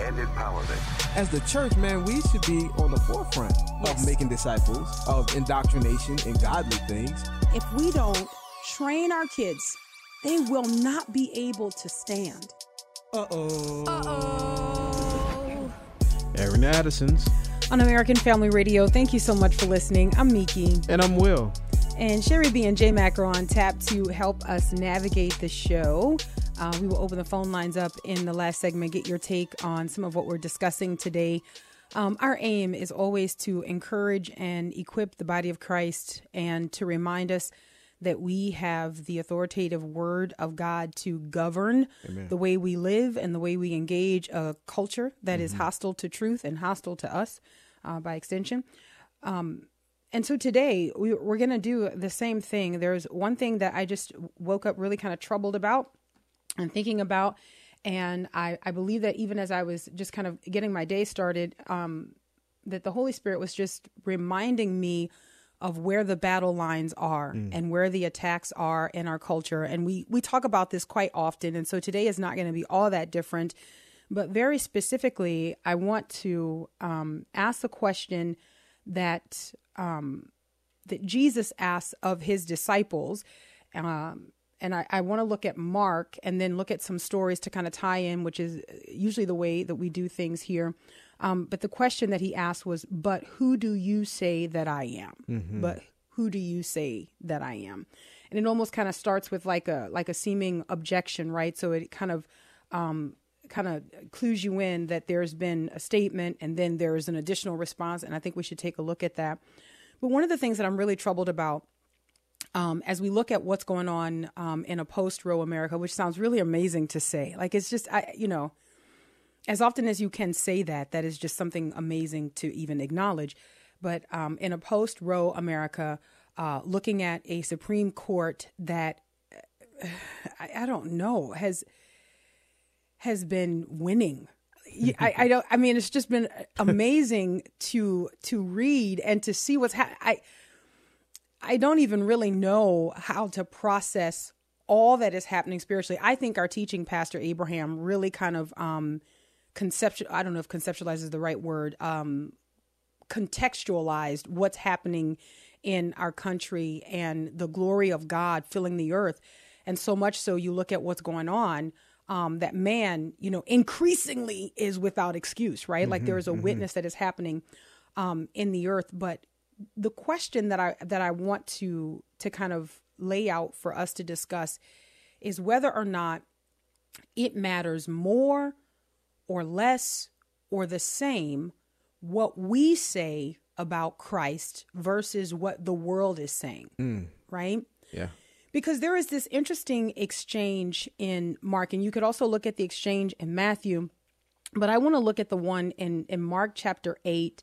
and empowerment. As the church, man, we should be on the forefront Yes. of making disciples, of indoctrination and godly things. If we don't train our kids, they will not be able to stand. Uh oh. Uh oh. Erin Addison's. On American Family Radio, thank you so much for listening. I'm Miki. And I'm Will. And Sherry B and J Mac are on tap to help us navigate the show. Uh, we will open the phone lines up in the last segment, get your take on some of what we're discussing today. Um, our aim is always to encourage and equip the body of Christ and to remind us that we have the authoritative word of God to govern the way we live and the way we engage a culture that is hostile to truth and hostile to us uh, by extension. And so today we, we're going to do the same thing. There's one thing that I just woke up really kind of troubled about and thinking about. And I, I believe that even as I was just kind of getting my day started, um, that the Holy Spirit was just reminding me of where the battle lines are and where the attacks are in our culture. And we, we talk about this quite often. And so today is not going to be all that different. But very specifically, I want to um, ask the question that um, that Jesus asks of his disciples. Um, and I, I want to look at Mark and then look at some stories to kind of tie in, which is usually the way that we do things here. Um, but the question that he asked was, But who do you say that I am? But who do you say that I am? And it almost kind of starts with like a like a seeming objection, right? So it kind of um, kind of clues you in that there's been a statement and then there's an additional response, and I think we should take a look at that. But one of the things that I'm really troubled about um, as we look at what's going on um, in a post Roe America, which sounds really amazing to say, like it's just, I, you know, as often as you can say that, that is just something amazing to even acknowledge. But um, in a post Roe America, uh, looking at a Supreme Court that uh, I, I don't know has has been winning. I, I don't. I mean, it's just been amazing to to read and to see what's ha- I. Don't even really know how to process all that is happening spiritually. I think our teaching pastor Abraham really kind of um conceptual I don't know if conceptualize is the right word, um contextualized what's happening in our country and the glory of God filling the earth. And so much so you look at what's going on um, that man, you know, increasingly is without excuse, right? like there is a witness that is happening um, in the earth. But the question that I that I want to to kind of lay out for us to discuss is whether or not it matters more or less or the same what we say about Christ versus what the world is saying, hmm. right? Yeah. because there is this interesting exchange in Mark, and you could also look at the exchange in Matthew, but I want to look at the one in in Mark chapter eight,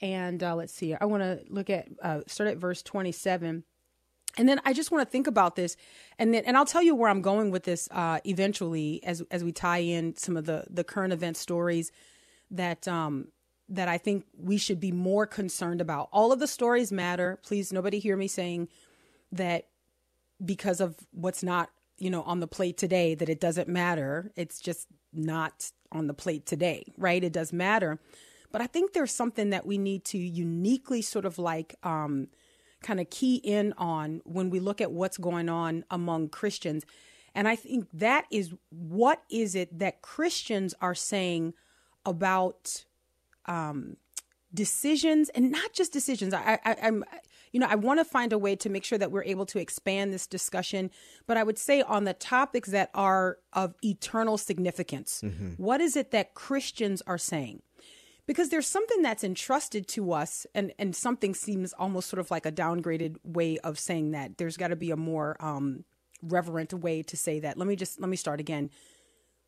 and uh, let's see, I want to look at uh, start at verse twenty seven. And then I just want to think about this, and then and I'll tell you where I'm going with this uh, eventually as as we tie in some of the the current event stories that um that I think we should be more concerned about. All of the stories matter. Please, nobody hear me saying that because of what's not you know on the plate today that it doesn't matter it's just not on the plate today right it does matter but i think there's something that we need to uniquely sort of like um kind of key in on when we look at what's going on among christians and i think that is what is it that christians are saying about um, decisions and not just decisions. I, I, I'm, you know, I want to find a way to make sure that we're able to expand this discussion. But I would say on the topics that are of eternal significance, what is it that Christians are saying? Because there's something that's entrusted to us, and, and something seems almost sort of like a downgraded way of saying that. There's got to be a more um, reverent way to say that. Let me just let me start again.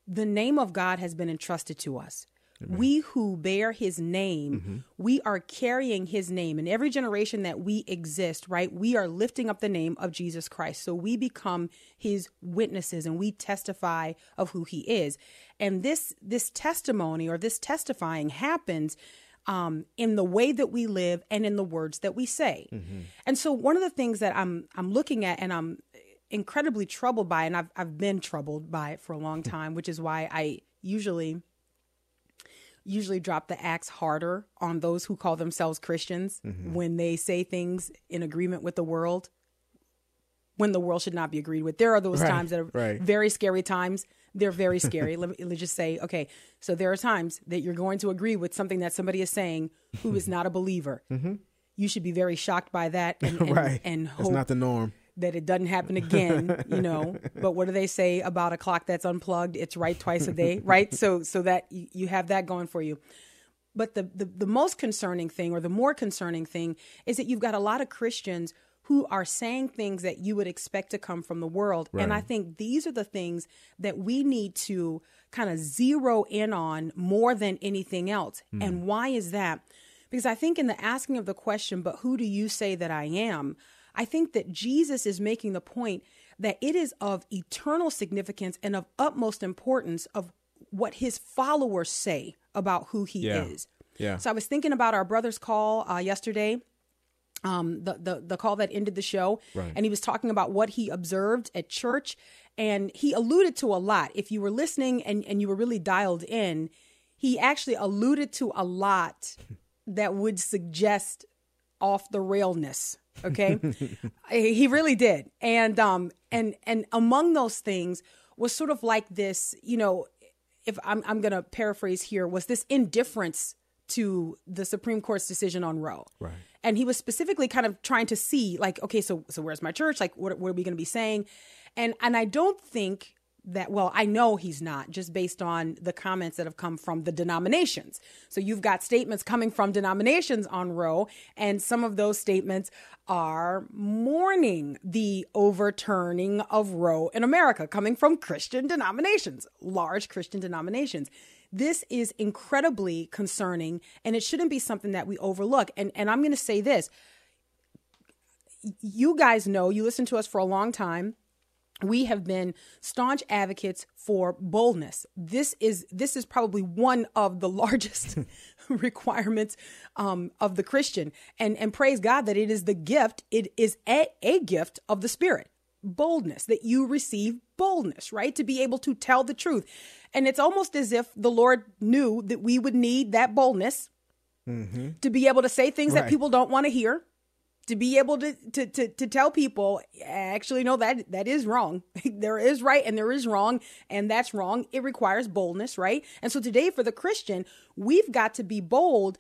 The name of God has been entrusted to us. We who bear his name, we are carrying his name. In every generation that we exist, right, we are lifting up the name of Jesus Christ. So we become his witnesses and we testify of who he is. And this this testimony or this testifying happens um, in the way that we live and in the words that we say. And so one of the things that I'm I'm looking at and I'm incredibly troubled by, and I've I've been troubled by it for a long time, which is why I usually usually drop the axe harder on those who call themselves Christians mm-hmm. when they say things in agreement with the world when the world should not be agreed with. There are those Right, times that are right. very scary times. They're very scary. let, me, just say, okay, so there are times that you're going to agree with something that somebody is saying who is not a believer. Mm-hmm. You should be very shocked by that and, and, right. and That's hope not the norm. That it doesn't happen again, you know. But what do they say about a clock that's unplugged? It's right twice a day, right? So so that you, have that going for you. But the, the the most concerning thing or the more concerning thing is that you've got a lot of Christians who are saying things that you would expect to come from the world. And I think these are the things that we need to kind of zero in on more than anything else. Hmm. And why is that? Because I think in the asking of the question, but who do you say that I am? I think that Jesus is making the point that it is of eternal significance and of utmost importance of what his followers say about who he Yeah. is. Yeah. So I was thinking about our brother's call uh, yesterday, um, the, the the call that ended the show, Right. and he was talking about what he observed at church, and he alluded to a lot. If you were listening and and you were really dialed in, he actually alluded to a lot that would suggest off the railness. Okay, he really did, and um and and among those things was sort of like this, you know, if I'm I'm gonna paraphrase here, was this indifference to the Supreme Court's decision on Roe. Right. And he was specifically kind of trying to see, like, okay, so so where's my church? Like, what, what are we going to be saying? And and I don't think that. Well, I know he's not, just based on the comments that have come from the denominations. So you've got statements coming from denominations on Roe, and some of those statements are mourning the overturning of Roe in America, coming from Christian denominations, large Christian denominations. This is incredibly concerning, and it shouldn't be something that we overlook. And and I'm going to say this: you guys know, you listen to us for a long time. We have been staunch advocates for boldness. This is this is probably one of the largest requirements um, of the Christian, and and praise God that it is the gift. It is a, a gift of the Spirit. Boldness that you receive boldness, right? To be able to tell the truth, and it's almost as if the Lord knew that we would need that boldness to be able to say things that people don't want to hear to be able to, to to to tell people actually no that that is wrong. There is right and there is wrong and that's wrong. It requires boldness right? And so today for the christian we've got to be bold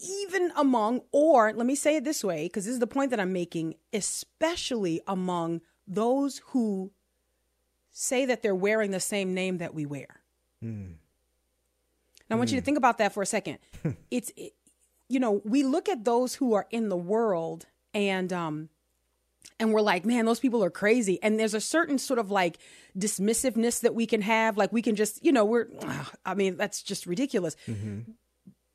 even among or let me say it this way because this is the point that i'm making especially among those who say that they're wearing the same name that we wear. Hmm. Now, I want you to hmm. think about that for a second. it's, it, you know, we look at those who are in the world and, um, and we're like, man, those people are crazy. And there's a certain sort of like dismissiveness that we can have. Like we can just, you know, we're, I mean, that's just ridiculous.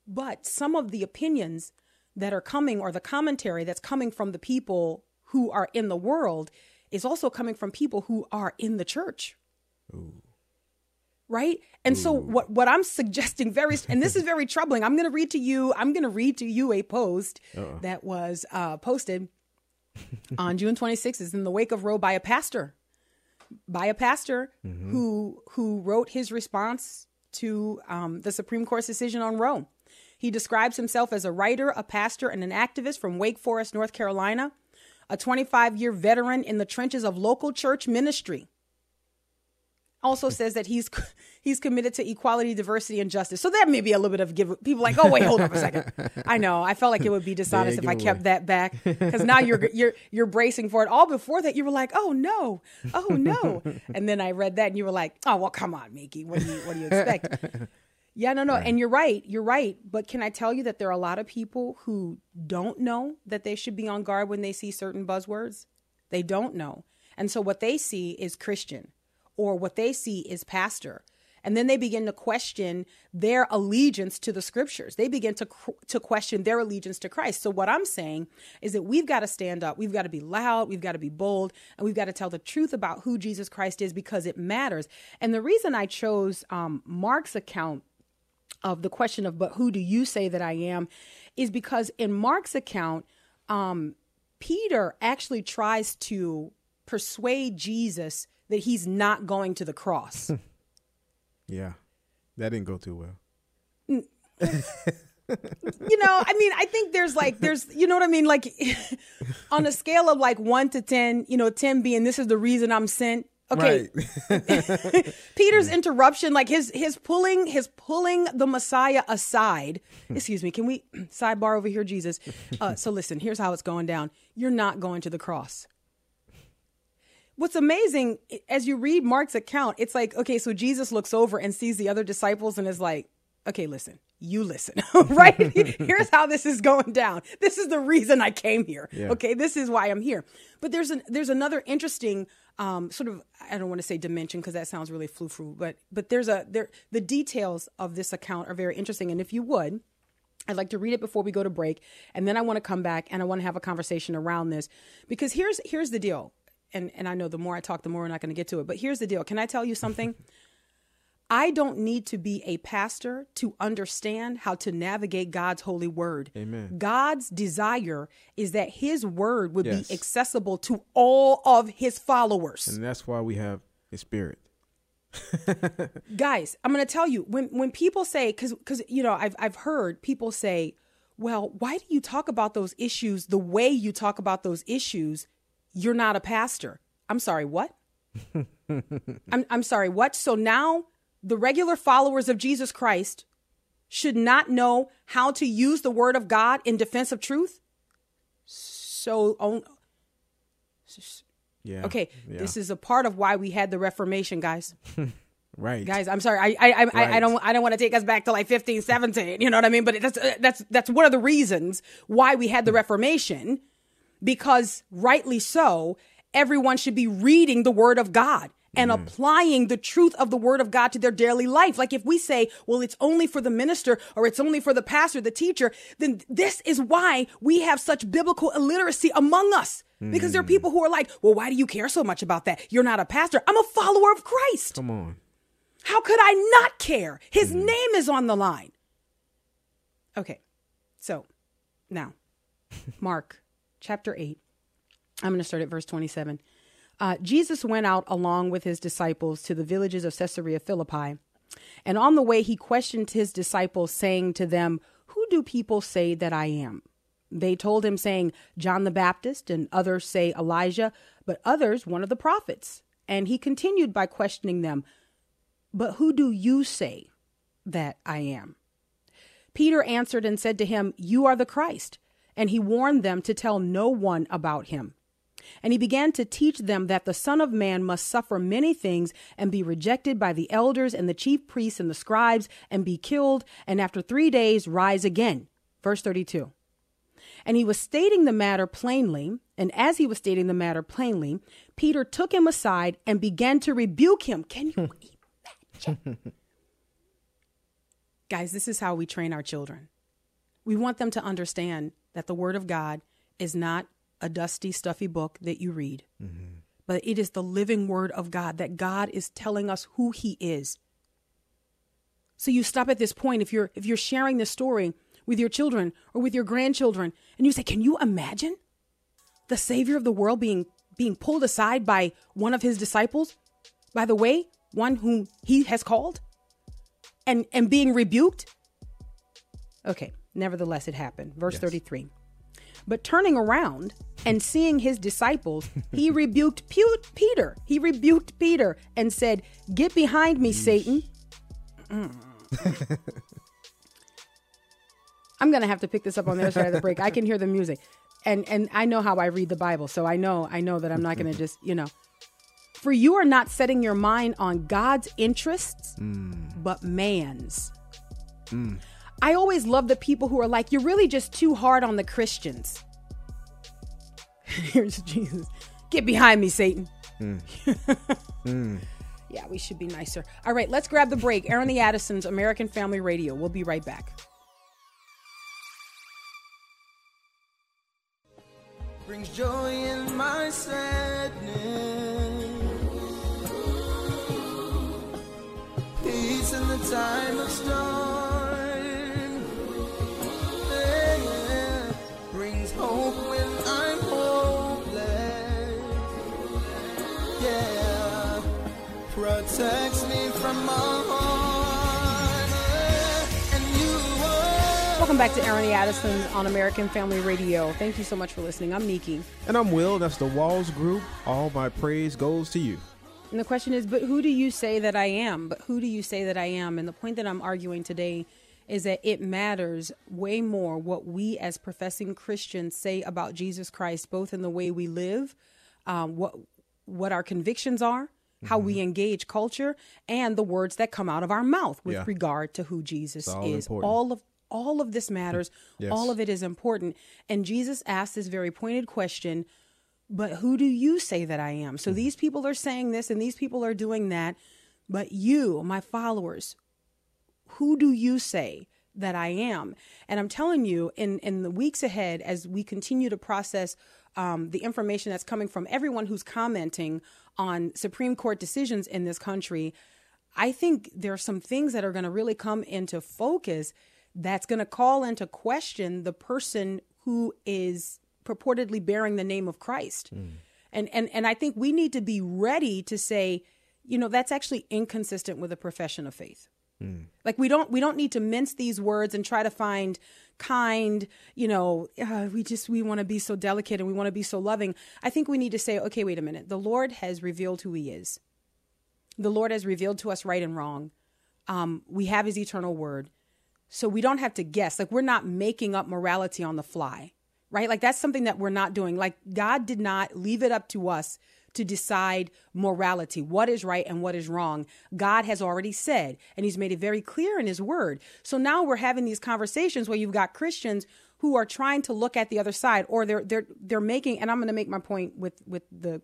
But some of the opinions that are coming or the commentary that's coming from the people who are in the world is also coming from people who are in the church right? And so what what i'm suggesting very and this is very troubling. I'm going to read to you i'm going to read to you a post that was uh, posted on june 26th is in the wake of roe by a pastor by a pastor who who wrote his response to um, the supreme court's decision on roe. He describes himself as a writer a pastor and an activist from wake forest north carolina a 25 year veteran in the trenches of local church ministry also says that he's he's committed to equality, diversity, and justice. So that may be a little bit of give people like, oh wait, hold up a second. I know. I felt like it would be dishonest if I kept that back because now you're you're you're bracing for it. All before that, you were like, oh no, oh no, and then I read that and you were like, oh well, come on, Miki, what do you what do you expect? Yeah, no, no, and you're right. You're right. But can I tell you that there are a lot of people who don't know that they should be on guard when they see certain buzzwords? They don't know. And so what they see is Christian or what they see is pastor. and then they begin to question their allegiance to the scriptures. They begin to to question their allegiance to Christ. So what I'm saying is that we've got to stand up. We've got to be loud, we've got to be bold, and we've got to tell the truth about who Jesus Christ is because it matters. And the reason I chose um, Mark's account of the question of but who do you say that I am is because in Mark's account um, Peter actually tries to persuade Jesus that he's not going to the cross. yeah, that didn't go too well. you know, I mean, I think there's like, there's, you know what I mean? Like, on a scale of like one to 10, you know, 10 being this is the reason I'm sent. Okay. Right. Peter's interruption, like his his pulling his pulling the Messiah aside. Excuse me, can we sidebar over here, Jesus? Uh, so listen, here's how it's going down. You're not going to the cross. What's amazing as you read Mark's account, it's like, okay, so Jesus looks over and sees the other disciples and is like, okay, listen, you listen, right? Here's how this is going down. This is the reason I came here. Yeah. Okay, this is why I'm here. But there's an there's another interesting um, sort of I don't want to say dimension because that sounds really flu flu, but but there's a there the details of this account are very interesting. And if you would, I'd like to read it before we go to break, and then I want to come back and I want to have a conversation around this because here's here's the deal. And and I know the more I talk, the more we're not going to get to it. But here's the deal. Can I tell you something? I don't need to be a pastor to understand how to navigate God's holy word. Amen. God's desire is that his word would yes. be accessible to all of his followers. And that's why we have his spirit. Guys, I'm going to tell you when when people say cuz cuz you know, I've I've heard people say, "Well, why do you talk about those issues the way you talk about those issues? You're not a pastor." I'm sorry, what? I'm I'm sorry, what? So now the regular followers of Jesus Christ should not know how to use the word of God in defense of truth? So, on, yeah. Okay, yeah. this is a part of why we had the Reformation, guys. right, guys. I'm sorry. I I I, right. I, I don't I don't want to take us back to like 15, 17. You know what I mean? But that's that's that's one of the reasons why we had the Reformation, because rightly so, everyone should be reading the Word of God and mm. applying the truth of the word of God to their daily life. Like if we say, well, it's only for the minister or it's only for the pastor, the teacher, then this is why we have such biblical illiteracy among us. Mm. Because there are people who are like, well, why do you care so much about that? You're not a pastor. I'm a follower of Christ. Come on. How could I not care? His mm. name is on the line. Okay. So now, Mark chapter 8. I'm going to start at verse 27. Uh, Jesus went out along with his disciples to the villages of Caesarea Philippi. And on the way, he questioned his disciples, saying to them, Who do people say that I am? They told him, saying, John the Baptist, and others say Elijah, but others one of the prophets. And he continued by questioning them, But who do you say that I am? Peter answered and said to him, You are the Christ. And he warned them to tell no one about him. And he began to teach them that the Son of Man must suffer many things and be rejected by the elders and the chief priests and the scribes and be killed, and after three days rise again. Verse 32. And he was stating the matter plainly. And as he was stating the matter plainly, Peter took him aside and began to rebuke him. Can you hmm. imagine? Guys, this is how we train our children. We want them to understand that the Word of God is not a dusty, stuffy book that you read, mm-hmm. but it is the living word of God that God is telling us who He is. So you stop at this point if you're if you're sharing this story with your children or with your grandchildren, and you say, "Can you imagine the Savior of the world being being pulled aside by one of His disciples? By the way, one whom He has called, and and being rebuked." Okay, nevertheless, it happened. Verse yes. thirty three. But turning around and seeing his disciples, he rebuked Peter. He rebuked Peter and said, Get behind me, Satan. I'm gonna have to pick this up on the other side of the break. I can hear the music, and and I know how I read the Bible, so I know I know that I'm not gonna just you know. For you are not setting your mind on God's interests, mm. but man's. Mm. I always love the people who are like, you're really just too hard on the Christians. Here's Jesus. Get behind me, Satan. Mm. mm. Yeah, we should be nicer. All right, let's grab the break. Airing the Addisons, American Family Radio. We'll be right back. Brings joy in my sadness. Peace in the time of storm. Welcome back to Airing the Addisons on American Family Radio. Thank you so much for listening. I'm Miki. And I'm Will. That's the Walls Group. All my praise goes to you. And the question is, but who do you say that I am? But who do you say that I am? And the point that I'm arguing today is that it matters way more what we as professing Christians say about Jesus Christ, both in the way we live, um, what what our convictions are, how we engage culture, and the words that come out of our mouth with Yeah. regard to who Jesus all is. important. All of all of this matters. Yes. All of it is important. And Jesus asked this very pointed question but who do you say that I am? So these people are saying this and these people are doing that. But you, my followers, who do you say that I am? And I'm telling you, in, in the weeks ahead, as we continue to process um, the information that's coming from everyone who's commenting on Supreme Court decisions in this country, I think there are some things that are going to really come into focus that's going to call into question the person who is purportedly bearing the name of Christ. Hmm. And and and I think we need to be ready to say, you know, that's actually inconsistent with a profession of faith. Hmm. Like we don't we don't need to mince these words and try to find kind, you know, uh, we just we want to be so delicate and we want to be so loving. I think we need to say, okay, wait a minute. The Lord has revealed who he is. The Lord has revealed to us right and wrong. Um, we have his eternal word. So we don't have to guess. Like we're not making up morality on the fly, right? Like that's something that we're not doing. Like God did not leave it up to us to decide morality, what is right and what is wrong. God has already said, and He's made it very clear in His word. So now we're having these conversations where you've got Christians who are trying to look at the other side, or they're they're they're making. And I'm going to make my point with with the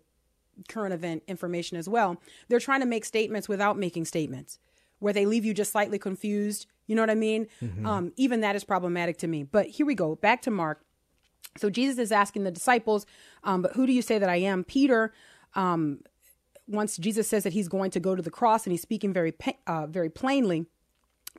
current event information as well. They're trying to make statements without making statements, where they leave you just slightly confused. You know what I mean? Um, even that is problematic to me. But here we go. Back to Mark. So Jesus is asking the disciples, um, but who do you say that I am? Peter, um, once Jesus says that he's going to go to the cross and he's speaking very, uh, very plainly,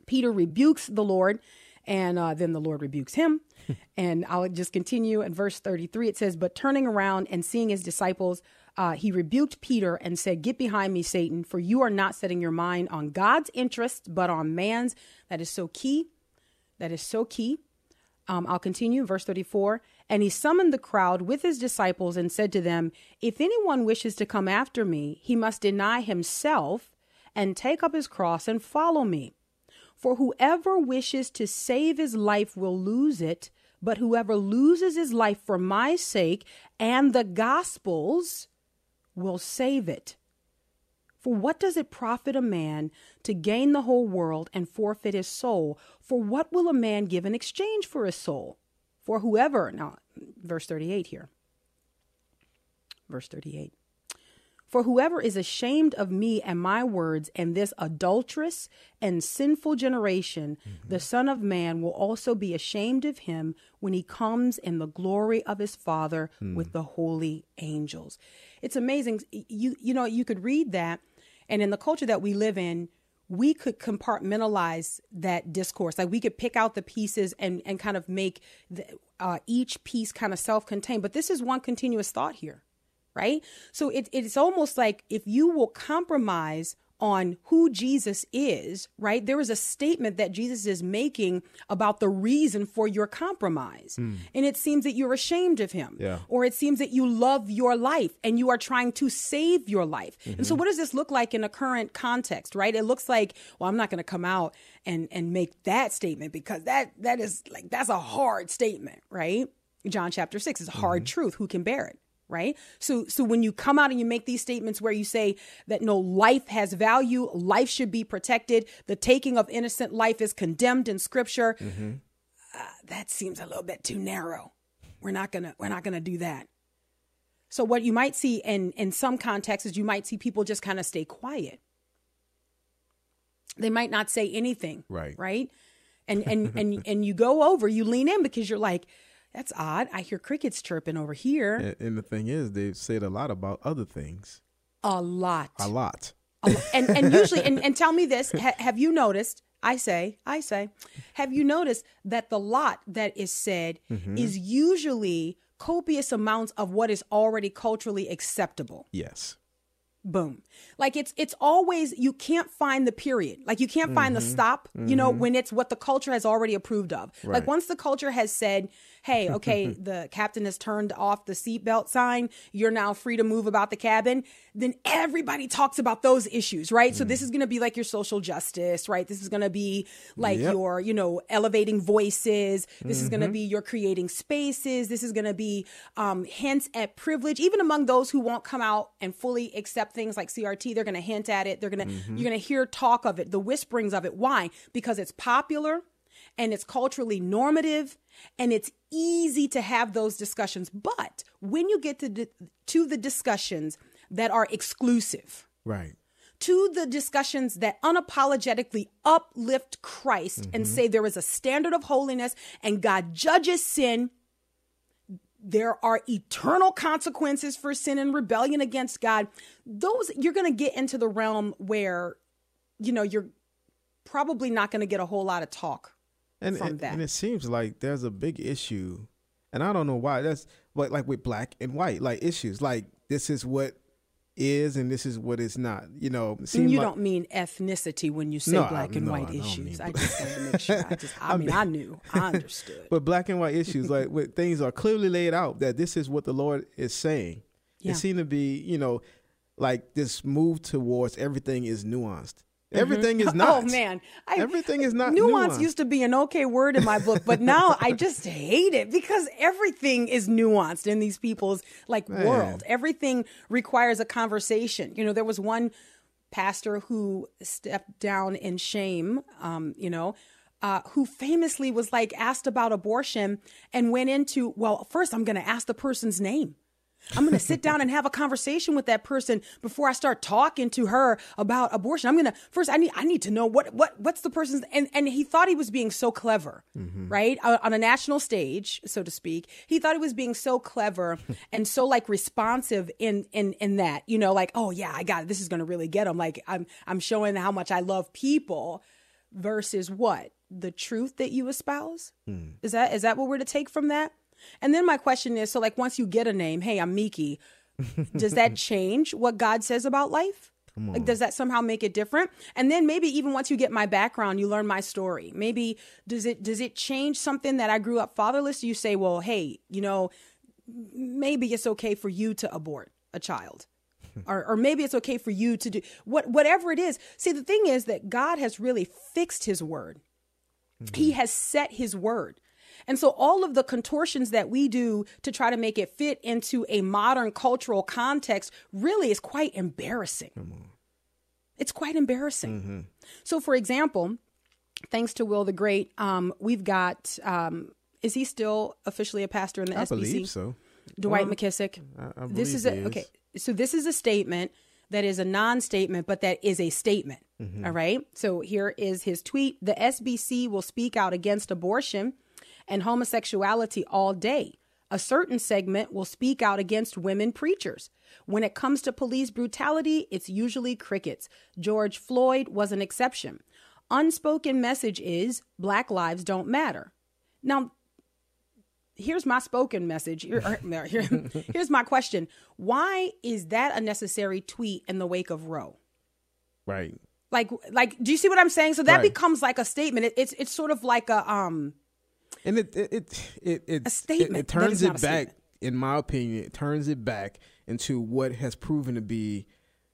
Peter rebukes the Lord, and uh, then the Lord rebukes him. and I'll just continue in verse 33. It says, But turning around and seeing his disciples, uh, he rebuked Peter and said, Get behind me, Satan, for you are not setting your mind on God's interests, but on man's. That is so key. That is so key. Um, I'll continue, verse 34. And he summoned the crowd with his disciples and said to them, If anyone wishes to come after me, he must deny himself and take up his cross and follow me. For whoever wishes to save his life will lose it, but whoever loses his life for my sake and the gospel's will save it. For what does it profit a man to gain the whole world and forfeit his soul? For what will a man give in exchange for his soul? For whoever, now, verse 38 here. Verse 38. For whoever is ashamed of me and my words and this adulterous and sinful generation, mm-hmm. the Son of Man will also be ashamed of him when he comes in the glory of his Father hmm. with the holy angels. It's amazing. You you know you could read that, and in the culture that we live in, we could compartmentalize that discourse. Like we could pick out the pieces and and kind of make the, uh, each piece kind of self-contained. But this is one continuous thought here right? So it, it's almost like if you will compromise on who Jesus is, right? There is a statement that Jesus is making about the reason for your compromise. Hmm. And it seems that you're ashamed of him. Yeah. Or it seems that you love your life and you are trying to save your life. And so mm-hmm. what does this look like in a current context, right? It looks like, well, I'm not going to come out and and make that statement because that that is like that's a hard statement, right? John chapter 6 is a hard mm-hmm. truth. Who can bear it? Right so so when you come out and you make these statements where you say that no life has value life should be protected the taking of innocent life is condemned in scripture uh, that seems a little bit too narrow we're not gonna we're not gonna do that so what you might see in in some contexts is you might see people just kind of stay quiet they might not say anything. Right. Right. And and and and you go over, you lean in because you're like, that's odd. I hear crickets chirping over here. And, and the thing is, they've said a lot about other things. A lot. A lot. A lo- and and usually and, and tell me this, ha, have you noticed? I say, I say, have you noticed that the lot that is said mm-hmm. is usually copious amounts of what is already culturally acceptable? Yes. boom like it's it's always you can't find the period like you can't find the mm-hmm. stop you know mm-hmm. when it's what the culture has already approved of like once the culture has said hey okay the captain has turned off the seatbelt sign. You're now free to move about the cabin. Then everybody talks about those issues right? So this mm. is going to be like your social justice right? This is going to be like Yep. your you know elevating voices. This is going to mm-hmm. be your creating spaces. This is going to be um, hints at privilege. Even among those who won't come out and fully accept things like crt they're going to hint at it. They're going to mm-hmm. you're going to hear talk of it. The whisperings of it. Why? Because it's popular and it's culturally normative and it's easy to have those discussions but when you get to the, to the discussions that are exclusive Right. to the discussions that unapologetically uplift Christ and mm-hmm. say there is a standard of holiness and God judges sin. There are eternal consequences for sin and rebellion against God. Those you're going to get into the realm where, you know, you're probably not going to get a whole lot of talk And, from and, that. and it seems like there's a big issue, and I don't know why. That's but like with black and white, like issues, like this is what is and this is what is not. You know, you like- don't mean ethnicity when you say No, black and no, white I issues. mean- I just wanted to make sure. I just, I, mean, I knew, I understood. But black and white issues, like with things are clearly laid out that this is what the Lord is saying. Yeah. It seemed to be, you know, like this move towards everything is nuanced. Everything is not. Oh man, I, Everything is not nuance. nuanced. Used to be an okay word in my book, but now I just hate it because everything is nuanced in these people's like world. Everything requires a conversation. You know, there was one pastor who stepped down in shame. Um, you know. Uh, who famously was like asked about abortion and went into, well, first I'm going to ask the person's name. I'm going to sit down and have a conversation with that person before I start talking to her about abortion. I'm going to first I need I need to know what what what's the person's and and he thought he was being so clever, mm-hmm. right? On on a national stage, so to speak. He thought he was being so clever and so like responsive in in in that, you know, like, "Oh yeah, I got it. This is going to really get him." Like I'm I'm showing how much I love people versus what? The truth that you espouse? Hmm. Is that is that what we're to take from that? And then my question is so like once you get a name, hey, I'm Miki, does that change what God says about life? Like does that somehow make it different? And then maybe even once you get my background, you learn my story. Maybe does it does it change something that I grew up fatherless? You say, well, hey, you know, maybe it's okay for you to abort a child. or, or maybe it's okay for you to do what whatever it is. See, the thing is that God has really fixed his word. Mm-hmm. He has set his word. And so all of the contortions that we do to try to make it fit into a modern cultural context really is quite embarrassing. It's quite embarrassing. So, for example, thanks to Will the Great, um, we've got, um, is he still officially a pastor in the I SBC? believe so. Dwight McKissic. I- I this is a, is. okay. So this is a statement that is a non-statement, but that is a statement. Mm-hmm. all right. So here is his tweet: The SBC will speak out against abortion and homosexuality all day. A certain segment will speak out against women preachers. When it comes to police brutality, it's usually crickets. George Floyd was an exception. Unspoken message is Black lives don't matter. Now, here's my spoken message. Here- here- here's my question. Why is that a necessary tweet in the wake of Roe? Right. Like, like, do you see what I'm saying? So that Right. becomes like a statement. It, it's it's sort of like a um. And it it it it, it, statement it, it turns it back, in my opinion, it turns it back into what has proven to be,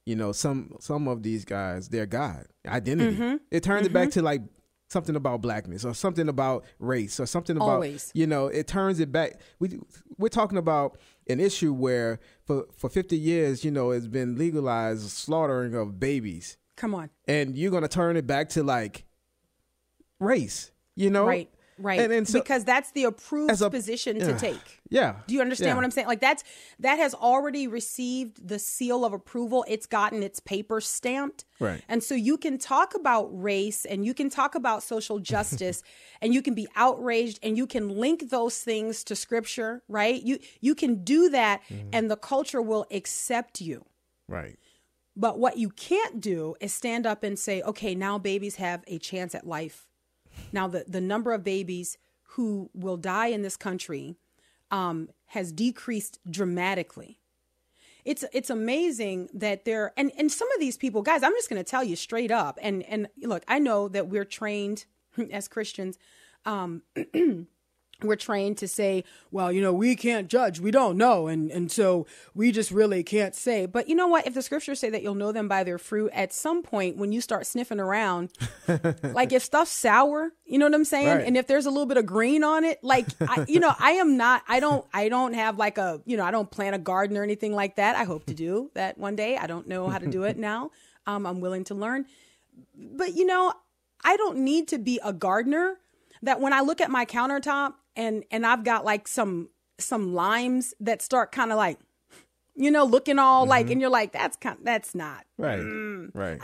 you know, some some of these guys, their God identity. Mm-hmm. It turns it back to like something about blackness or something about race or something about Always. you know, it turns it back. We we're talking about an issue where for for 50 years, you know, it's been legalized slaughtering of babies Come on, and you're gonna turn it back to like race, you know? Right. Right. And, and so, because that's the approved a- position to take. yeah. Do you understand yeah. what I'm saying? Like that's that has already received the seal of approval. It's gotten its paper stamped. Right. And so you can talk about race and you can talk about social justice and you can be outraged and you can link those things to scripture, right? You you can do that Mm-hmm. and the culture will accept you. Right. But what you can't do is stand up and say, okay, now babies have a chance at life. Now, the, the number of babies who will die in this country um, has decreased dramatically. It's it's amazing that there and and some of these people, guys. I'm just going to tell you straight up. And and look, I know that we're trained as Christians. Um, we're trained to say, well, you know, we can't judge, we don't know, and and so we just really can't say. But you know what? If the scriptures say that you'll know them by their fruit, at some point when you start sniffing around, like if stuff's sour, you know what I'm saying, Right. and if there's a little bit of green on it, like I, you know, I am not, I don't, I don't have like a, you know, I don't plant a garden or anything like that. I hope to do that one day. I don't know how to do it now. Um, I'm willing to learn, but you know, I don't need to be a gardener that when I look at my countertop and and I've got like some some limes that start kind of like you know looking all like and you're like that's kind that's not. Right. Mm. right.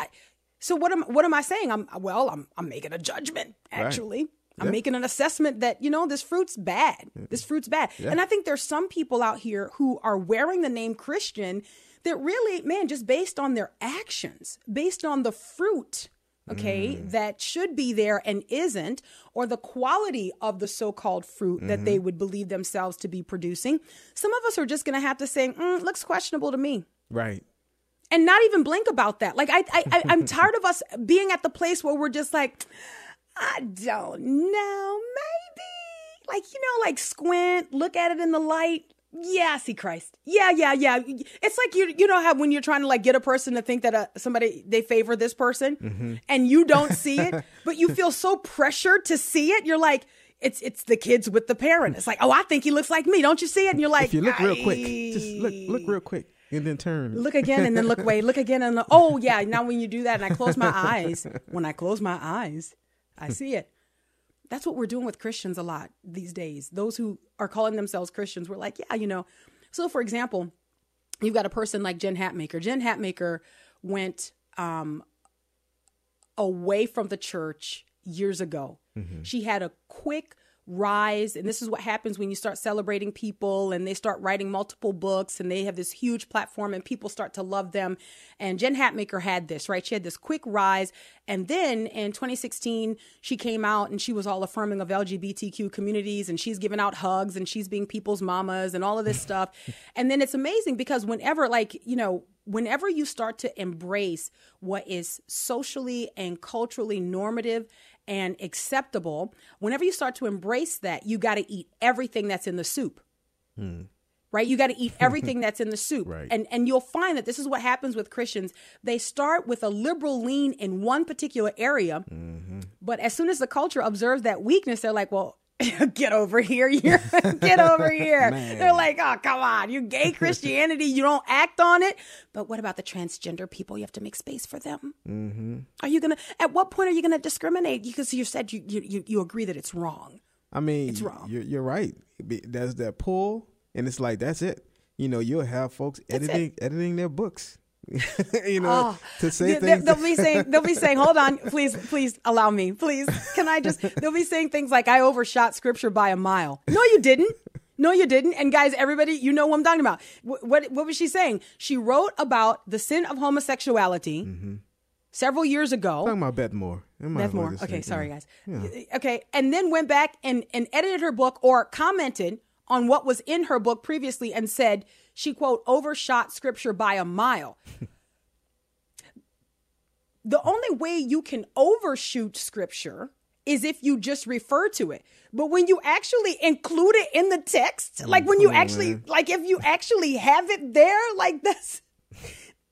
so what am what am I saying? I'm well I'm I'm making a judgment actually. I'm Yeah. making an assessment that you know this fruit's bad. This fruit's bad. And I think there's some people out here who are wearing the name Christian that really man just based on their actions based on the fruit okay that should be there and isn't or the quality of the so-called fruit that they would believe themselves to be producing some of us are just going to have to say mm, looks questionable to me right. and not even blink about that. Like I, I, I I'm tired of us being at the place where we're just like, I don't know, maybe. Like you know, like squint, look at it in the light. Yeah, see Christ. Yeah, yeah, yeah. It's like you, you know how when you're trying to like get a person to think that uh, somebody they favor this person, and you don't see it, but you feel so pressured to see it. You're like. It's it's the kids with the parent. It's like, oh, I think he looks like me. Don't you see it? And you're like, If you look real quick, just look look real quick and then turn. look again and then look away look again and look, oh yeah now when you do that and i close my eyes when i close my eyes i see it that's what we're doing with christians a lot these days. Those who are calling themselves christians we're like yeah you know. So for example you've got a person like jen hatmaker. Jen hatmaker went um, away from the church years ago. She had a quick rise, and this is what happens when you start celebrating people and they start writing multiple books and they have this huge platform and people start to love them. And Jen Hatmaker had this, right? She had this quick rise. And then in 2016, she came out and she was all affirming of LGBTQ communities and she's giving out hugs and she's being people's mamas and all of this stuff. And then it's amazing because whenever, like, you know, whenever you start to embrace what is socially and culturally normative and acceptable, whenever you start to embrace that, you got to eat everything that's in the soup. Hmm. Right? You got to eat everything that's in the soup. Right. And and you'll find that this is what happens with Christians. They start with a liberal lean in one particular area, mm-hmm. but as soon as the culture observes that weakness, they're like, well, get over here. You're, get over here. They're like, oh, come on. You gay Christianity. You don't act on it. But what about the transgender people? You have to make space for them. Mm-hmm. Are you going to, at what point are you going to discriminate? Because you said you, you, you, agree that it's wrong. I mean, It's wrong. You're, you're right. There's that pull, and it's like that's it. You know, you'll have folks That's it. editing editing their books. you know, Oh, to say they, things. will be saying they'll be saying, "Hold on, please, please allow me, please. Can I just?" They'll be saying things like, "I overshot scripture by a mile." No, you didn't. No, you didn't. And guys, everybody, you know what I'm talking about. What what, what was she saying? She wrote about the sin of homosexuality mm-hmm. several years ago. talking about Beth Moore. Beth Moore. Okay, say, sorry yeah. guys. Okay, and then went back and and edited her book or commented on what was in her book previously and said she quote overshot scripture by a mile. the only way you can overshoot scripture is if you just refer to it. But when you actually include it in the text, like when you actually like if you actually have it there, like that's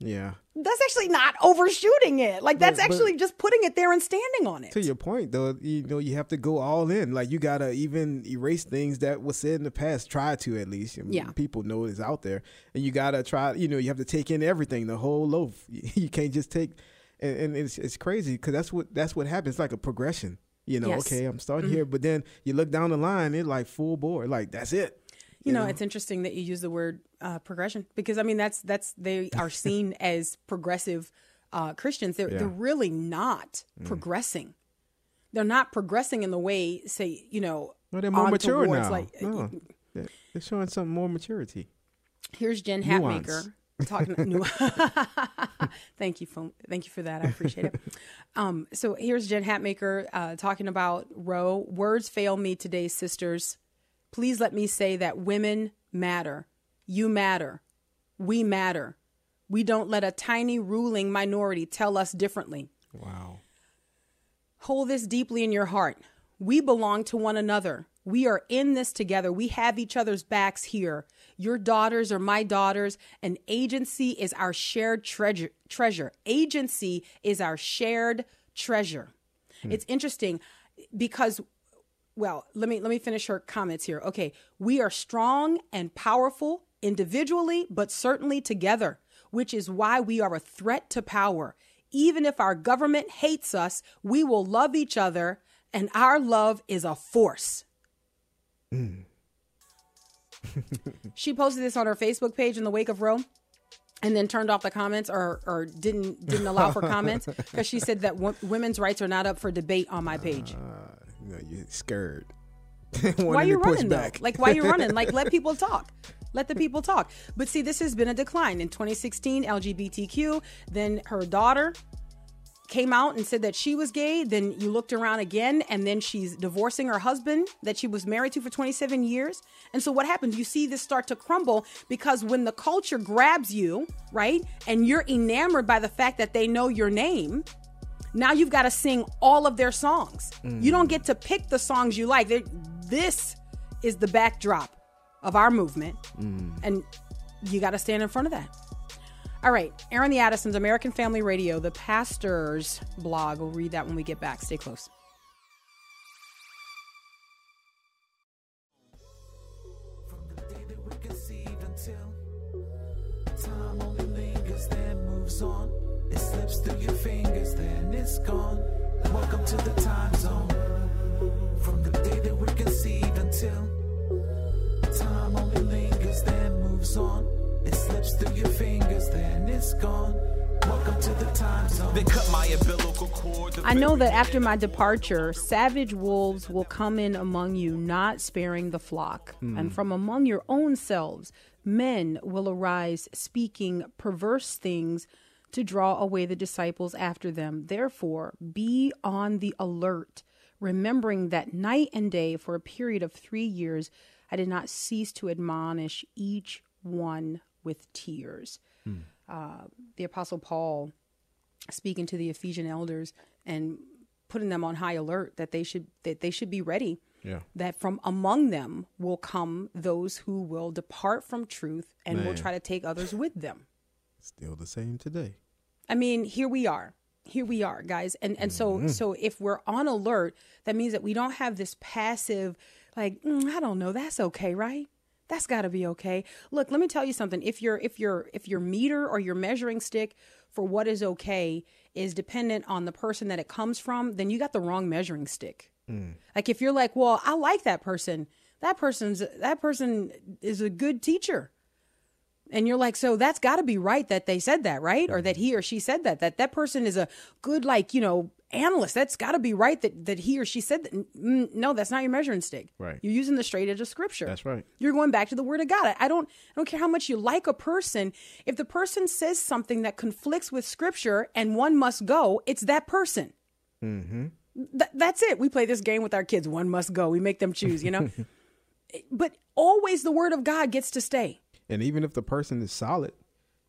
Yeah. that's actually not overshooting it. Like that's But- but- actually just putting it there and standing on it. To your point, though, you know, you have to go all in. Like you gotta even erase things that was said in the past. Try to at least. I mean, Yeah. People know it's out there, and you gotta try. You know, you have to take in everything, the whole loaf. You can't just take. And, and it's it's crazy because that's what that's what happens. It's like a progression. You know, Yes. okay, I'm starting mm-hmm. here, but then you look down the line, it's like full bore. like that's it. You know, it's interesting that you use the word uh, progression because I mean that's that's they are seen as progressive uh, Christians. They're Yeah. they're really not progressing. They're not progressing in the way, say, you know, Well, they're more mature towards, now. Like, no, they're they're showing some more maturity. Here's Jen Nuance. Hatmaker talking. new- thank you for thank you for that. I appreciate it. Um, so here's Jen Hatmaker uh, talking about Roe. Words fail me today, sisters. Please let me say that women matter. You matter. We matter. We don't let a tiny ruling minority tell us differently. Wow. Hold this deeply in your heart. We belong to one another. We are in this together. We have each other's backs here. Your daughters are my daughters, and agency is our shared treasure. Treasure. Agency is our shared treasure. Hmm. It's interesting because well, let me let me finish her comments here. Okay, we are strong and powerful individually, but certainly together, which is why we are a threat to power. Even if our government hates us, we will love each other, and our love is a force. Mm. she posted this on her Facebook page in the wake of Roe and then turned off the comments or, or didn't didn't allow for comments because she said that w- women's rights are not up for debate on my page. You know, you're scared. why you running though? back. Like why you running? Like let people talk. Let the people talk. But see, this has been a decline. In 2016, LGBTQ, then her daughter came out and said that she was gay. Then you looked around again, and then she's divorcing her husband that she was married to for 27 years. And so what happens? You see this start to crumble because when the culture grabs you, right, and you're enamored by the fact that they know your name, now you've got to sing all of their songs. You don't get to pick the songs you like. They're- This is the backdrop of our movement, and you got to stand in front of that. All right, Airing the Addisons, American Family Radio, the pastor's blog. We'll read that when we get back. Stay close. On. It slips through your fingers, then it's gone. Welcome to the time zone. From the day that we conceived until time only lingers, then moves on. It slips through your fingers, then it's gone. Welcome to the time zone. Then cut my umbilical cord. I know that after my departure, savage wolves will come in among you, not sparing the flock. Hmm. And from among your own selves, men will arise, speaking perverse things to draw away the disciples after them. Therefore, be on the alert, remembering that night and day for a period of three years, I did not cease to admonish each one with tears. Uh, the Apostle Paul speaking to the Ephesian elders and putting them on high alert that they should that they should be ready. Yeah. That from among them will come those who will depart from truth and will try to take others with them. Still the same today. I mean, here we are. Here we are, guys. And and so so if we're on alert, that means that we don't have this passive like, "Mm, I don't know, that's okay, right? That's got to be okay. Look, let me tell you something. If your if your if your meter or your measuring stick for what is okay is dependent on the person that it comes from, then you got the wrong measuring stick. Like if you're like, "Well, I like that person. That person's that person is a good teacher." And you're like so that's got to be right that they said that right? Or that he or she said that that that person is a good like you know analyst. That's got to be right that that he or she said that. No that's not your measuring stick. Right. you're using the straight edge of scripture. That's right. you're going back to the word of god. I, don't i don't care how much you like a person. If the person says something that conflicts with scripture and one must go it's that person. Hmm. Th- that's it. We play this game with our kids. One must go. We make them choose you know? But always the word of god gets to stay And even if the person is solid,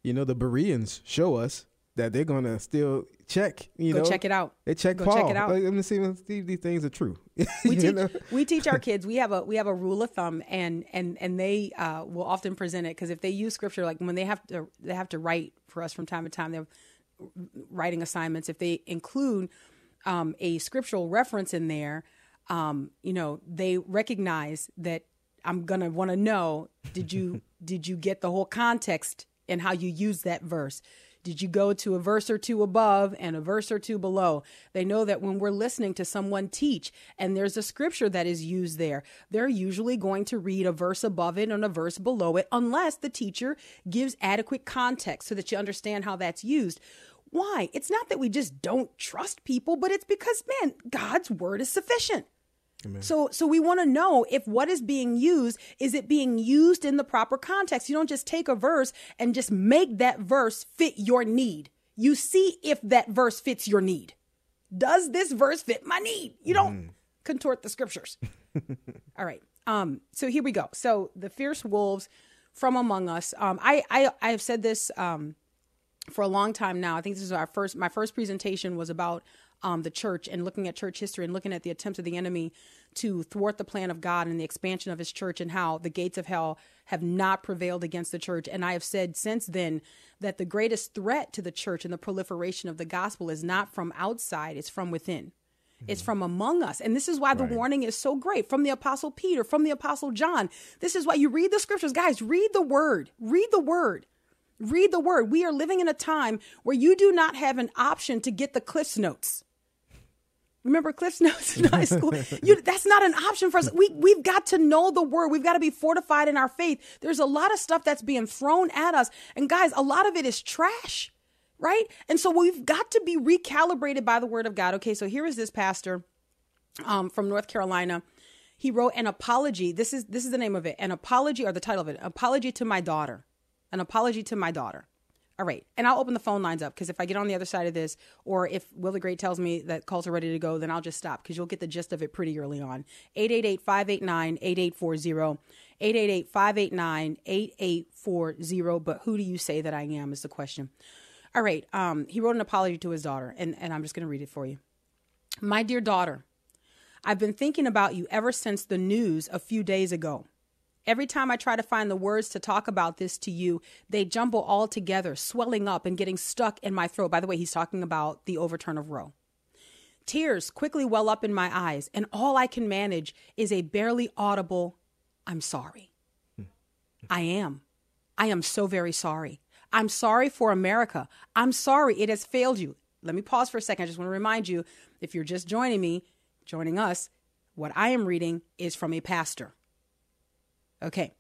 you know, the Bereans show us that they're gonna still check. You Go know, check it out. They check Go Paul. check it out. Like, let me see if these these things are true. we teach know? we teach our kids we have a we have a rule of thumb and and and they uh, will often present it because if they use scripture like when they have to they have to write for us from time to time they have writing assignments if they include um, a scriptural reference in there um, you know they recognize that i'm gonna want to know did you did you get the whole context and how you use that verse Did you go to a verse or two above and a verse or two below? They know that when we're listening to someone teach and there's a scripture that is used there, they're usually going to read a verse above it and a verse below it, unless the teacher gives adequate context so that you understand how that's used. Why? It's not that we just don't trust people, but it's because, man, God's word is sufficient. So so we want to know if what is being used is it being used in the proper context. You don't just take a verse and just make that verse fit your need. You see if that verse fits your need. Does this verse fit my need? You don't contort the scriptures. All right. Um so here we go. So the fierce wolves from among us. Um I I I have said this um for a long time now. I think this is our first. My first presentation was about um, the church and looking at church history and looking at the attempts of the enemy to thwart the plan of God and the expansion of His church and how the gates of hell have not prevailed against the church. And I have said since then that the greatest threat to the church and the proliferation of the gospel is not from outside; it's from within. It's from among us. And this is why the warning is so great from the Apostle Peter, from the Apostle John. This is why you read the scriptures. Guys, read the word. Read the word. Read the word. We are living in a time where you do not have an option to get the Cliff's Notes. Remember Cliff's Notes in high school? You, that's not an option for us. We, we've got to know the word. We've got to be fortified in our faith. There's a lot of stuff that's being thrown at us. And guys, a lot of it is trash, right? And so we've got to be recalibrated by the word of God. Okay, so here is this pastor um, from North Carolina. He wrote an apology. This is this is the name of it. An apology or the title of it. Apology to my daughter. An apology to my daughter. All right. And I'll open the phone lines up because if I get on the other side of this, or if Will the Great tells me that calls are ready to go, then I'll just stop because you'll get the gist of it pretty early on. 888 589 8840. 888 589 8840. But who do you say that I am is the question. All right. Um, he wrote an apology to his daughter, and, and I'm just going to read it for you. My dear daughter, I've been thinking about you ever since the news a few days ago. Every time I try to find the words to talk about this to you, they jumble all together, swelling up and getting stuck in my throat. By the way, he's talking about the overturn of Roe. Tears quickly well up in my eyes, and all I can manage is a barely audible, I'm sorry. I am. I am so very sorry. I'm sorry for America. I'm sorry it has failed you. Let me pause for a second. I just want to remind you if you're just joining me, joining us, what I am reading is from a pastor. Okay.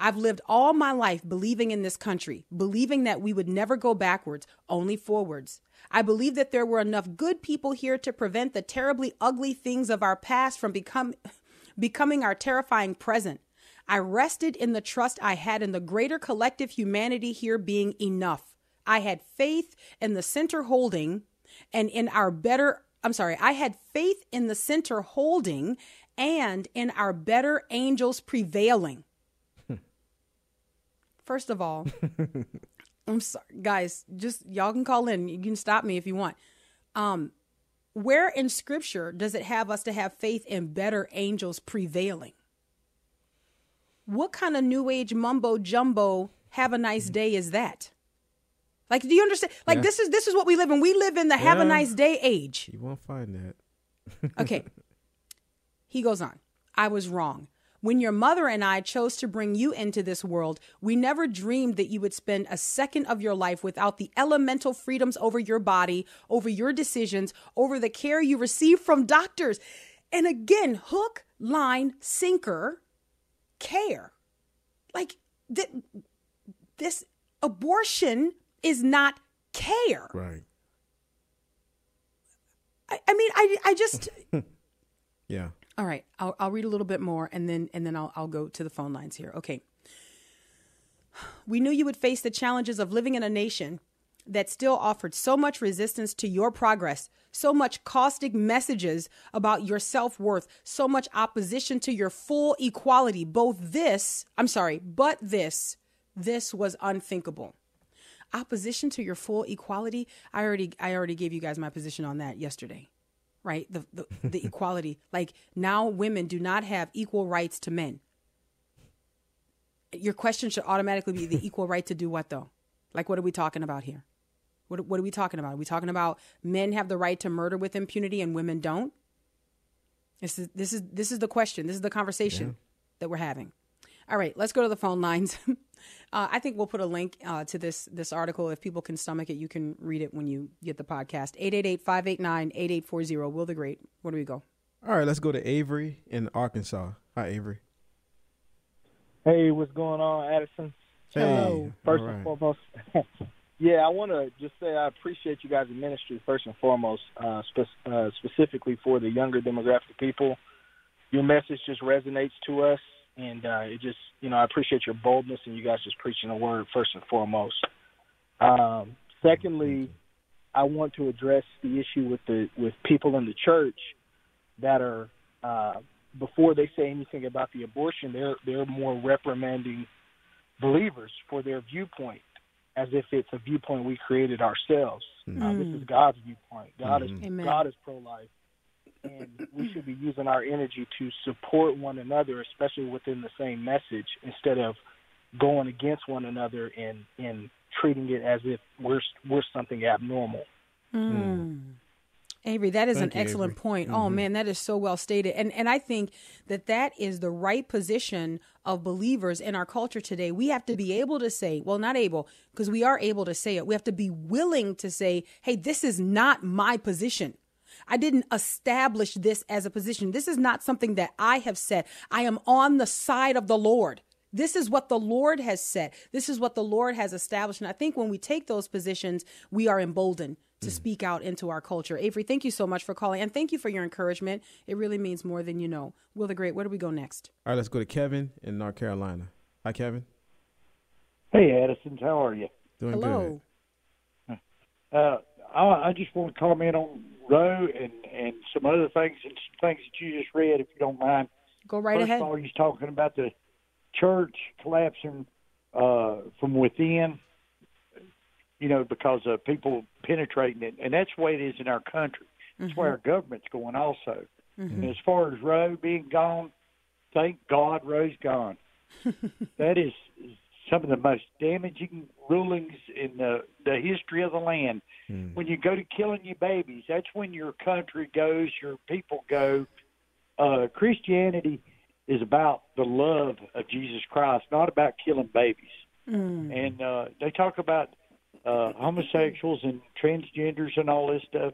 I've lived all my life believing in this country, believing that we would never go backwards, only forwards. I believe that there were enough good people here to prevent the terribly ugly things of our past from become, becoming our terrifying present. I rested in the trust I had in the greater collective humanity here being enough. I had faith in the center holding and in our better, I'm sorry, I had faith in the center holding and in our better angels prevailing. First of all, I'm sorry, guys, just y'all can call in. You can stop me if you want. Um, where in scripture does it have us to have faith in better angels prevailing? What kind of new age mumbo jumbo have a nice day is that? Like, do you understand? Like, Yeah. this is this is what we live in. We live in the have a nice day age. You won't find that. Okay. he goes on. I was wrong. When your mother and I chose to bring you into this world, we never dreamed that you would spend a second of your life without the elemental freedoms over your body, over your decisions, over the care you receive from doctors. And again, hook, line, sinker, care. Like th- this abortion is not care. Right. I, I mean, I, I just. Yeah. All right, I'll, I'll read a little bit more and then and then I'll I'll go to the phone lines here. Okay. We knew you would face the challenges of living in a nation that still offered so much resistance to your progress, so much caustic messages about your self-worth, so much opposition to your full equality. Both this, I'm sorry, but this, this was unthinkable. Opposition to your full equality. I already I already gave you guys my position on that yesterday right? The, the, the equality. Like now women do not have equal rights to men. Your question should automatically be the equal right to do what though? Like what are we talking about here? What, what are we talking about? Are we talking about men have the right to murder with impunity and women don't? This is this is this is the question. This is the conversation that we're having. All right, let's go to the phone lines. Uh, I think we'll put a link uh, to this this article. If people can stomach it, you can read it when you get the podcast. 888-589-8840. Will the Great. Where do we go? All right, let's go to Avery in Arkansas. Hi, Avery. Hey, what's going on, Addison? Hey, Hello. First all and foremost, yeah, I want to just say I appreciate you guys' ministry first and foremost, uh, spe- uh, specifically for the younger demographic people. Your message just resonates to us, and uh, it just, you know, I appreciate your boldness and you guys just preaching the word first and foremost. Um, secondly, I want to address the issue with the with people in the church that are uh, before they say anything about the abortion, they're they're more reprimanding believers for their viewpoint as if it's a viewpoint we created ourselves. Uh, this is God's viewpoint. God is Amen. God is pro life, and we should be using our energy to support one another, especially within the same message, instead of going against one another and and treating it as if we're we're something abnormal. Mm. Mm. Avery, that is Thank an you, excellent Avery. point. Oh mm-hmm. man, that is so well stated. And and I think that that is the right position of believers in our culture today. We have to be able to say, well, not able, because we are able to say it. We have to be willing to say, "Hey, this is not my position." I didn't establish this as a position. This is not something that I have said. I am on the side of the Lord. This is what the Lord has said. This is what the Lord has established. And I think when we take those positions, we are emboldened to speak out into our culture. Avery, thank you so much for calling and thank you for your encouragement. It really means more than you know. Will the Great, where do we go next? All right, let's go to Kevin in North Carolina. Hi, Kevin. Hey, Addison, how are you? Doing Hello. Uh, I, I just want to comment on Roe and, and some other things and some things that you just read, if you don't mind. Go right First ahead. of all, he's talking about the church collapsing uh, from within, you know, because of people penetrating it. And that's the way it is in our country. That's where our government's going also. And as far as Roe being gone, thank God Roe's gone. that is some of the most damaging rulings in the, the history of the land. When you go to killing your babies, that's when your country goes, your people go. Uh, Christianity is about the love of Jesus Christ, not about killing babies. And uh, they talk about uh, homosexuals and transgenders and all this stuff.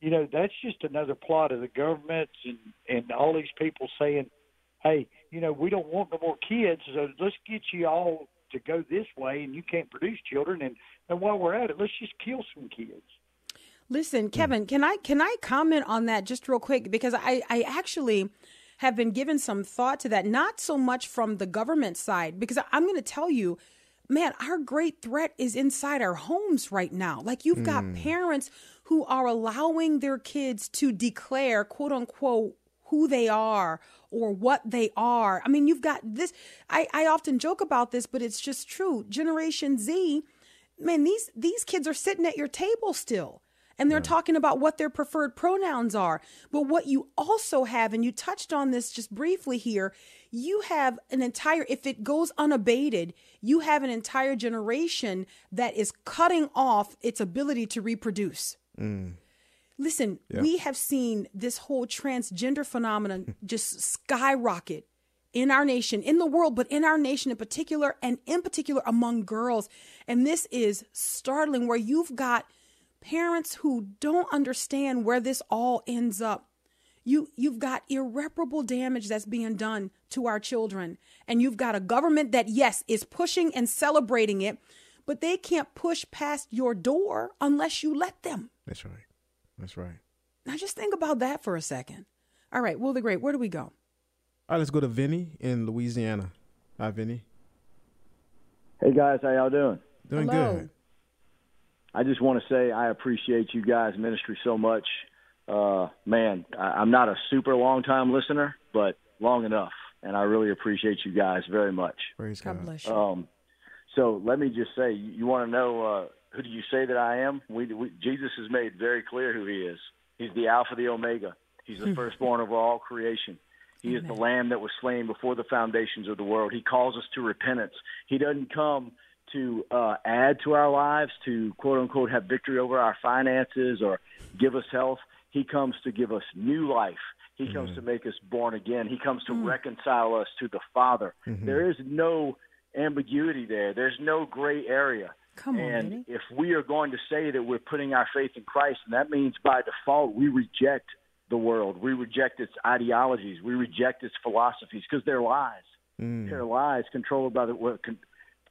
You know, that's just another plot of the governments and, and all these people saying, hey, you know, we don't want no more kids, so let's get you all to go this way, and you can't produce children. And, and while we're at it, let's just kill some kids. Listen, hmm. Kevin, can I can I comment on that just real quick because I I actually have been given some thought to that, not so much from the government side because I'm going to tell you, man, our great threat is inside our homes right now. Like you've got hmm. parents who are allowing their kids to declare, quote unquote, who they are or what they are. I mean, you've got this. I, I often joke about this, but it's just true. Generation Z, man, these these kids are sitting at your table still. And they're talking about what their preferred pronouns are. But what you also have, and you touched on this just briefly here, you have an entire, if it goes unabated, you have an entire generation that is cutting off its ability to reproduce. Mm. Listen, we have seen this whole transgender phenomenon just skyrocket in our nation, in the world, but in our nation in particular, and in particular among girls. And this is startling where you've got parents who don't understand where this all ends up. You you've got irreparable damage that's being done to our children. And you've got a government that yes is pushing and celebrating it, but they can't push past your door unless you let them. That's right. That's right. Now just think about that for a second. All right, Will the Great, where do we go? All right, let's go to Vinny in Louisiana. Hi, Vinny. Hey guys, how y'all doing? Doing Hello. good. I just want to say I appreciate you guys' ministry so much. Uh, man, I, I'm not a super long time listener, but long enough, and I really appreciate you guys very much. Praise God. God bless you. Um, so let me just say, you, you want to know uh, who do you say that I am? We, we, Jesus has made very clear who He is. He's the Alpha, the Omega. He's the firstborn of all creation. He is the Lamb that was slain before the foundations of the world. He calls us to repentance. He doesn't come to uh, add to our lives, to quote unquote have victory over our finances or give us health. He comes to give us new life. He comes to make us born again. He comes to reconcile us to the Father. There is no ambiguity there. There's no gray area. Come on, and Vinny. if we are going to say that we're putting our faith in Christ, and that means by default we reject the world, we reject its ideologies, we reject its philosophies because they're lies. Mm. They're lies controlled by the well, con,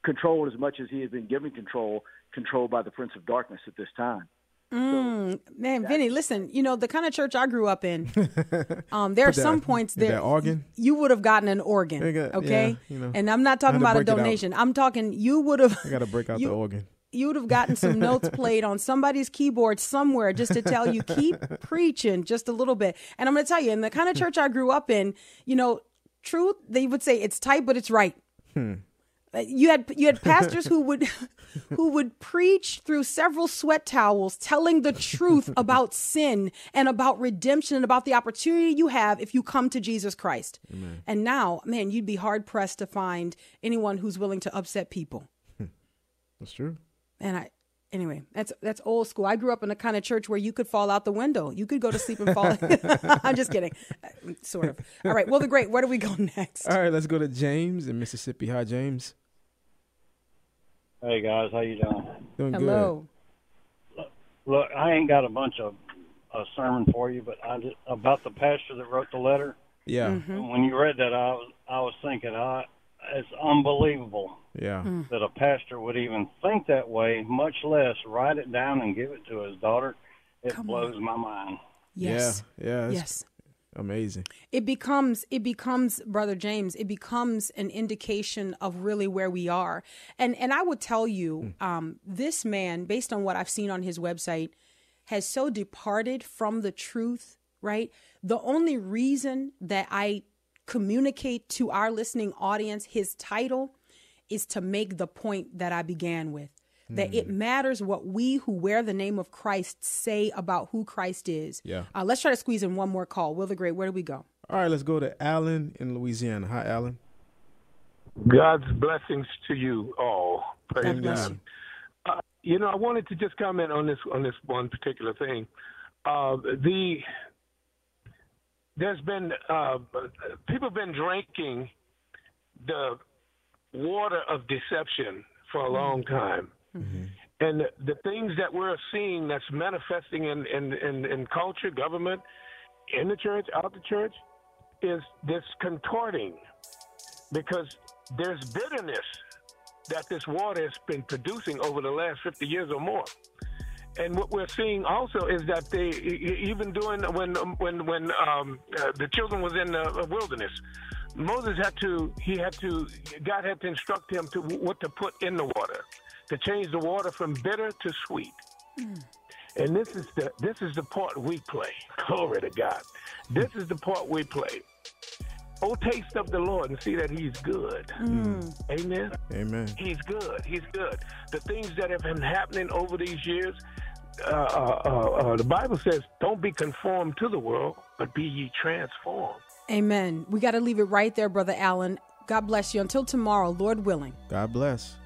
controlled as much as he has been given control, controlled by the prince of darkness at this time. Mm, man, Vinny, listen, you know, the kind of church I grew up in, um, there are that- some points that there. organ? You would have gotten an organ. Got- okay. yeah, you know. and I'm not talking about a break it out. donation. I'm talking you would have. I got to break out you, the organ. You would have gotten some notes played on somebody's keyboard somewhere just to tell you keep preaching just a little bit. And I'm going to tell you, in the kind of church I grew up in, you know, truth they would say it's tight, but it's right. Hmm. Uh, You had you had pastors who would who would preach through several sweat towels telling the truth about sin and about redemption and about the opportunity you have if you come to Jesus Christ. And now, man, you'd be hard pressed to find anyone who's willing to upset people. That's true. And I anyway, that's that's old school. I grew up in a kind of church where you could fall out the window. You could go to sleep and fall. I'm just kidding. Uh, Sort of. All right. Well, the great. Where do we go next? All right, let's go to James in Mississippi. Hi, James. Hey guys, how you doing? Doing Hello. Look, I ain't got a bunch of a sermon for you, but I just, about the pastor that wrote the letter. Yeah. Mm-hmm. When you read that, I was I was thinking, I, it's unbelievable Yeah. Mm. that a pastor would even think that way, much less write it down and give it to his daughter. It Come blows my mind. Yes. Yeah. Yeah. It's Yes. Amazing. it becomes it becomes brother james it becomes an indication of really where we are. And and i would tell you um this man based on what i've seen on his website has so departed from the truth right? The only reason that i communicate to our listening audience his title is to make the point that i began with that it matters what we who wear the name of Christ say about who Christ is. Yeah. Uh, let's try to squeeze in one more call. Will the Great, where do we go? All right, let's go to Allen in Louisiana. Hi, Allen. God's blessings to you all. Praise God bless God. you. Uh, you know, I wanted to just comment on this on this one particular thing. Uh, the there's been uh, people have been drinking the water of deception for a long time. And the, things that we're seeing that's manifesting in, in, in, in culture, government, in the church, out the church, is this contorting. Because there's bitterness that this water has been producing over the last 50 years or more. And what we're seeing also is that they even doing when when when um, uh, the children was in the wilderness, Moses had to he had to God had to instruct him to what to put in the water, to change the water from bitter to sweet. And this is the this is the part we play. Glory to God. This is the part we play. Oh, taste of the Lord and see that He's good. Amen. Amen. He's good. He's good. The things that have been happening over these years, uh, uh, uh, uh, the Bible says, "Don't be conformed to the world, but be ye transformed." Amen. We got to leave it right there, Brother Allen. God bless you. Until tomorrow, Lord willing. God bless.